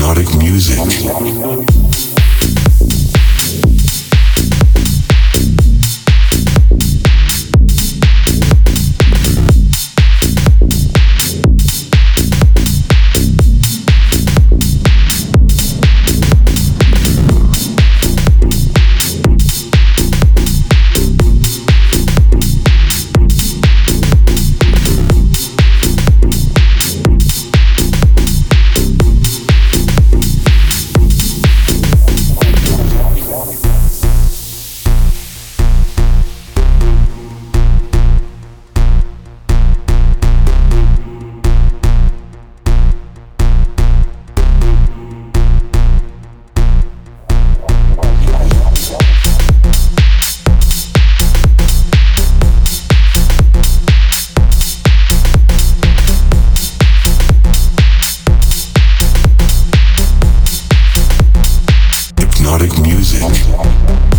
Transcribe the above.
hypnotic music. hypnotic music.